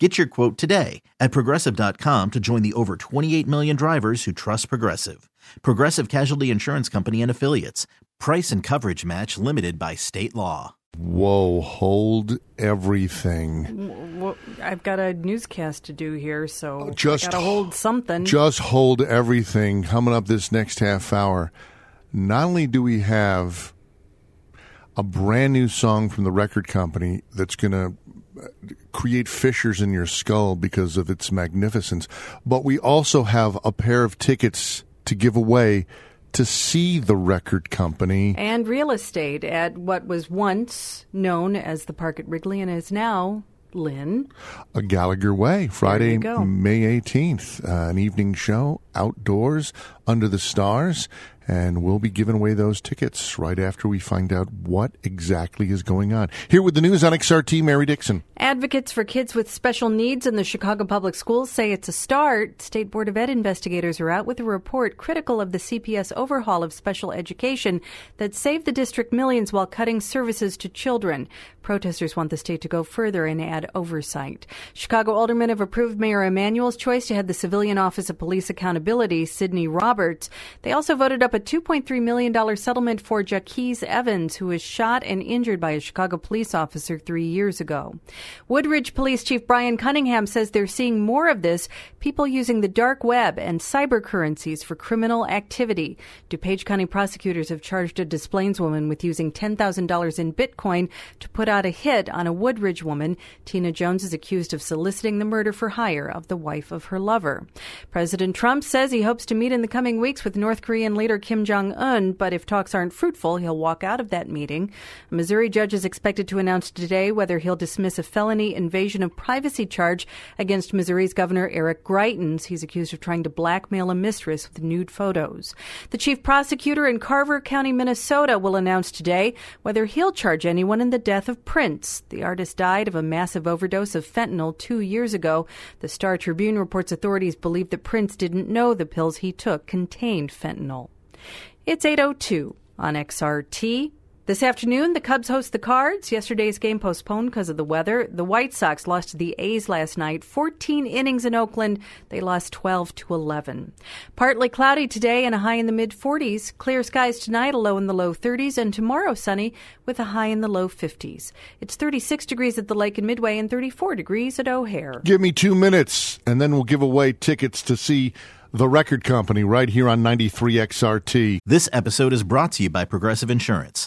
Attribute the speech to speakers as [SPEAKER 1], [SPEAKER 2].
[SPEAKER 1] Get your quote today at progressive.com to join the over 28 million drivers who trust Progressive. Progressive Casualty Insurance Company and Affiliates. Price and coverage match limited by state law.
[SPEAKER 2] Whoa, hold everything.
[SPEAKER 3] Well, I've got a newscast to do here, so
[SPEAKER 2] Just
[SPEAKER 3] gotta hold something.
[SPEAKER 2] Just hold everything coming up this next half hour. Not only do we have a brand new song from the record company that's going to create fissures in your skull because of its magnificence, but we also have a pair of tickets to give away to see the record company.
[SPEAKER 3] and real estate at what was once known as the Park at Wrigley and is now Lynn.
[SPEAKER 2] A Gallagher Way, Friday. May 18th. Uh, an evening show outdoors under the stars. And we'll be giving away those tickets right after we find out what exactly is going on. Here with the news on XRT, Mary Dixon.
[SPEAKER 3] Advocates for kids with special needs in the Chicago Public Schools say it's a start. State Board of Ed investigators are out with a report critical of the CPS overhaul of special education that saved the district millions while cutting services to children. Protesters want the state to go further and add oversight. Chicago aldermen have approved Mayor Emanuel's choice to head the Civilian Office of Police Accountability, Sydney Roberts. They also voted up a $2.3 million settlement for Jaquez Evans, who was shot and injured by a Chicago police officer three years ago. Woodridge Police Chief Brian Cunningham says they're seeing more of this people using the dark web and cyber currencies for criminal activity. DuPage County prosecutors have charged a Des Plaines woman with using $10,000 in Bitcoin to put out a hit on a Woodridge woman. Tina Jones is accused of soliciting the murder for hire of the wife of her lover. President Trump says he hopes to meet in the coming weeks with North Korean leader Kim Jong un, but if talks aren't fruitful, he'll walk out of that meeting. A Missouri judge is expected to announce today whether he'll dismiss a felony invasion of privacy charge against Missouri's Governor Eric Greitens. He's accused of trying to blackmail a mistress with nude photos. The chief prosecutor in Carver County, Minnesota, will announce today whether he'll charge anyone in the death of Prince. The artist died of a massive overdose of fentanyl two years ago. The Star Tribune reports authorities believe that Prince didn't know the pills he took contained fentanyl. It's 802 on XRT. This afternoon, the Cubs host the Cards. Yesterday's game postponed because of the weather. The White Sox lost to the A's last night, 14 innings in Oakland. They lost 12 to 11. Partly cloudy today and a high in the mid 40s. Clear skies tonight, a low in the low 30s, and tomorrow sunny with a high in the low 50s. It's 36 degrees at the lake in Midway and 34 degrees at O'Hare.
[SPEAKER 2] Give me two minutes, and then we'll give away tickets to see the record company right here on 93 XRT.
[SPEAKER 1] This episode is brought to you by Progressive Insurance.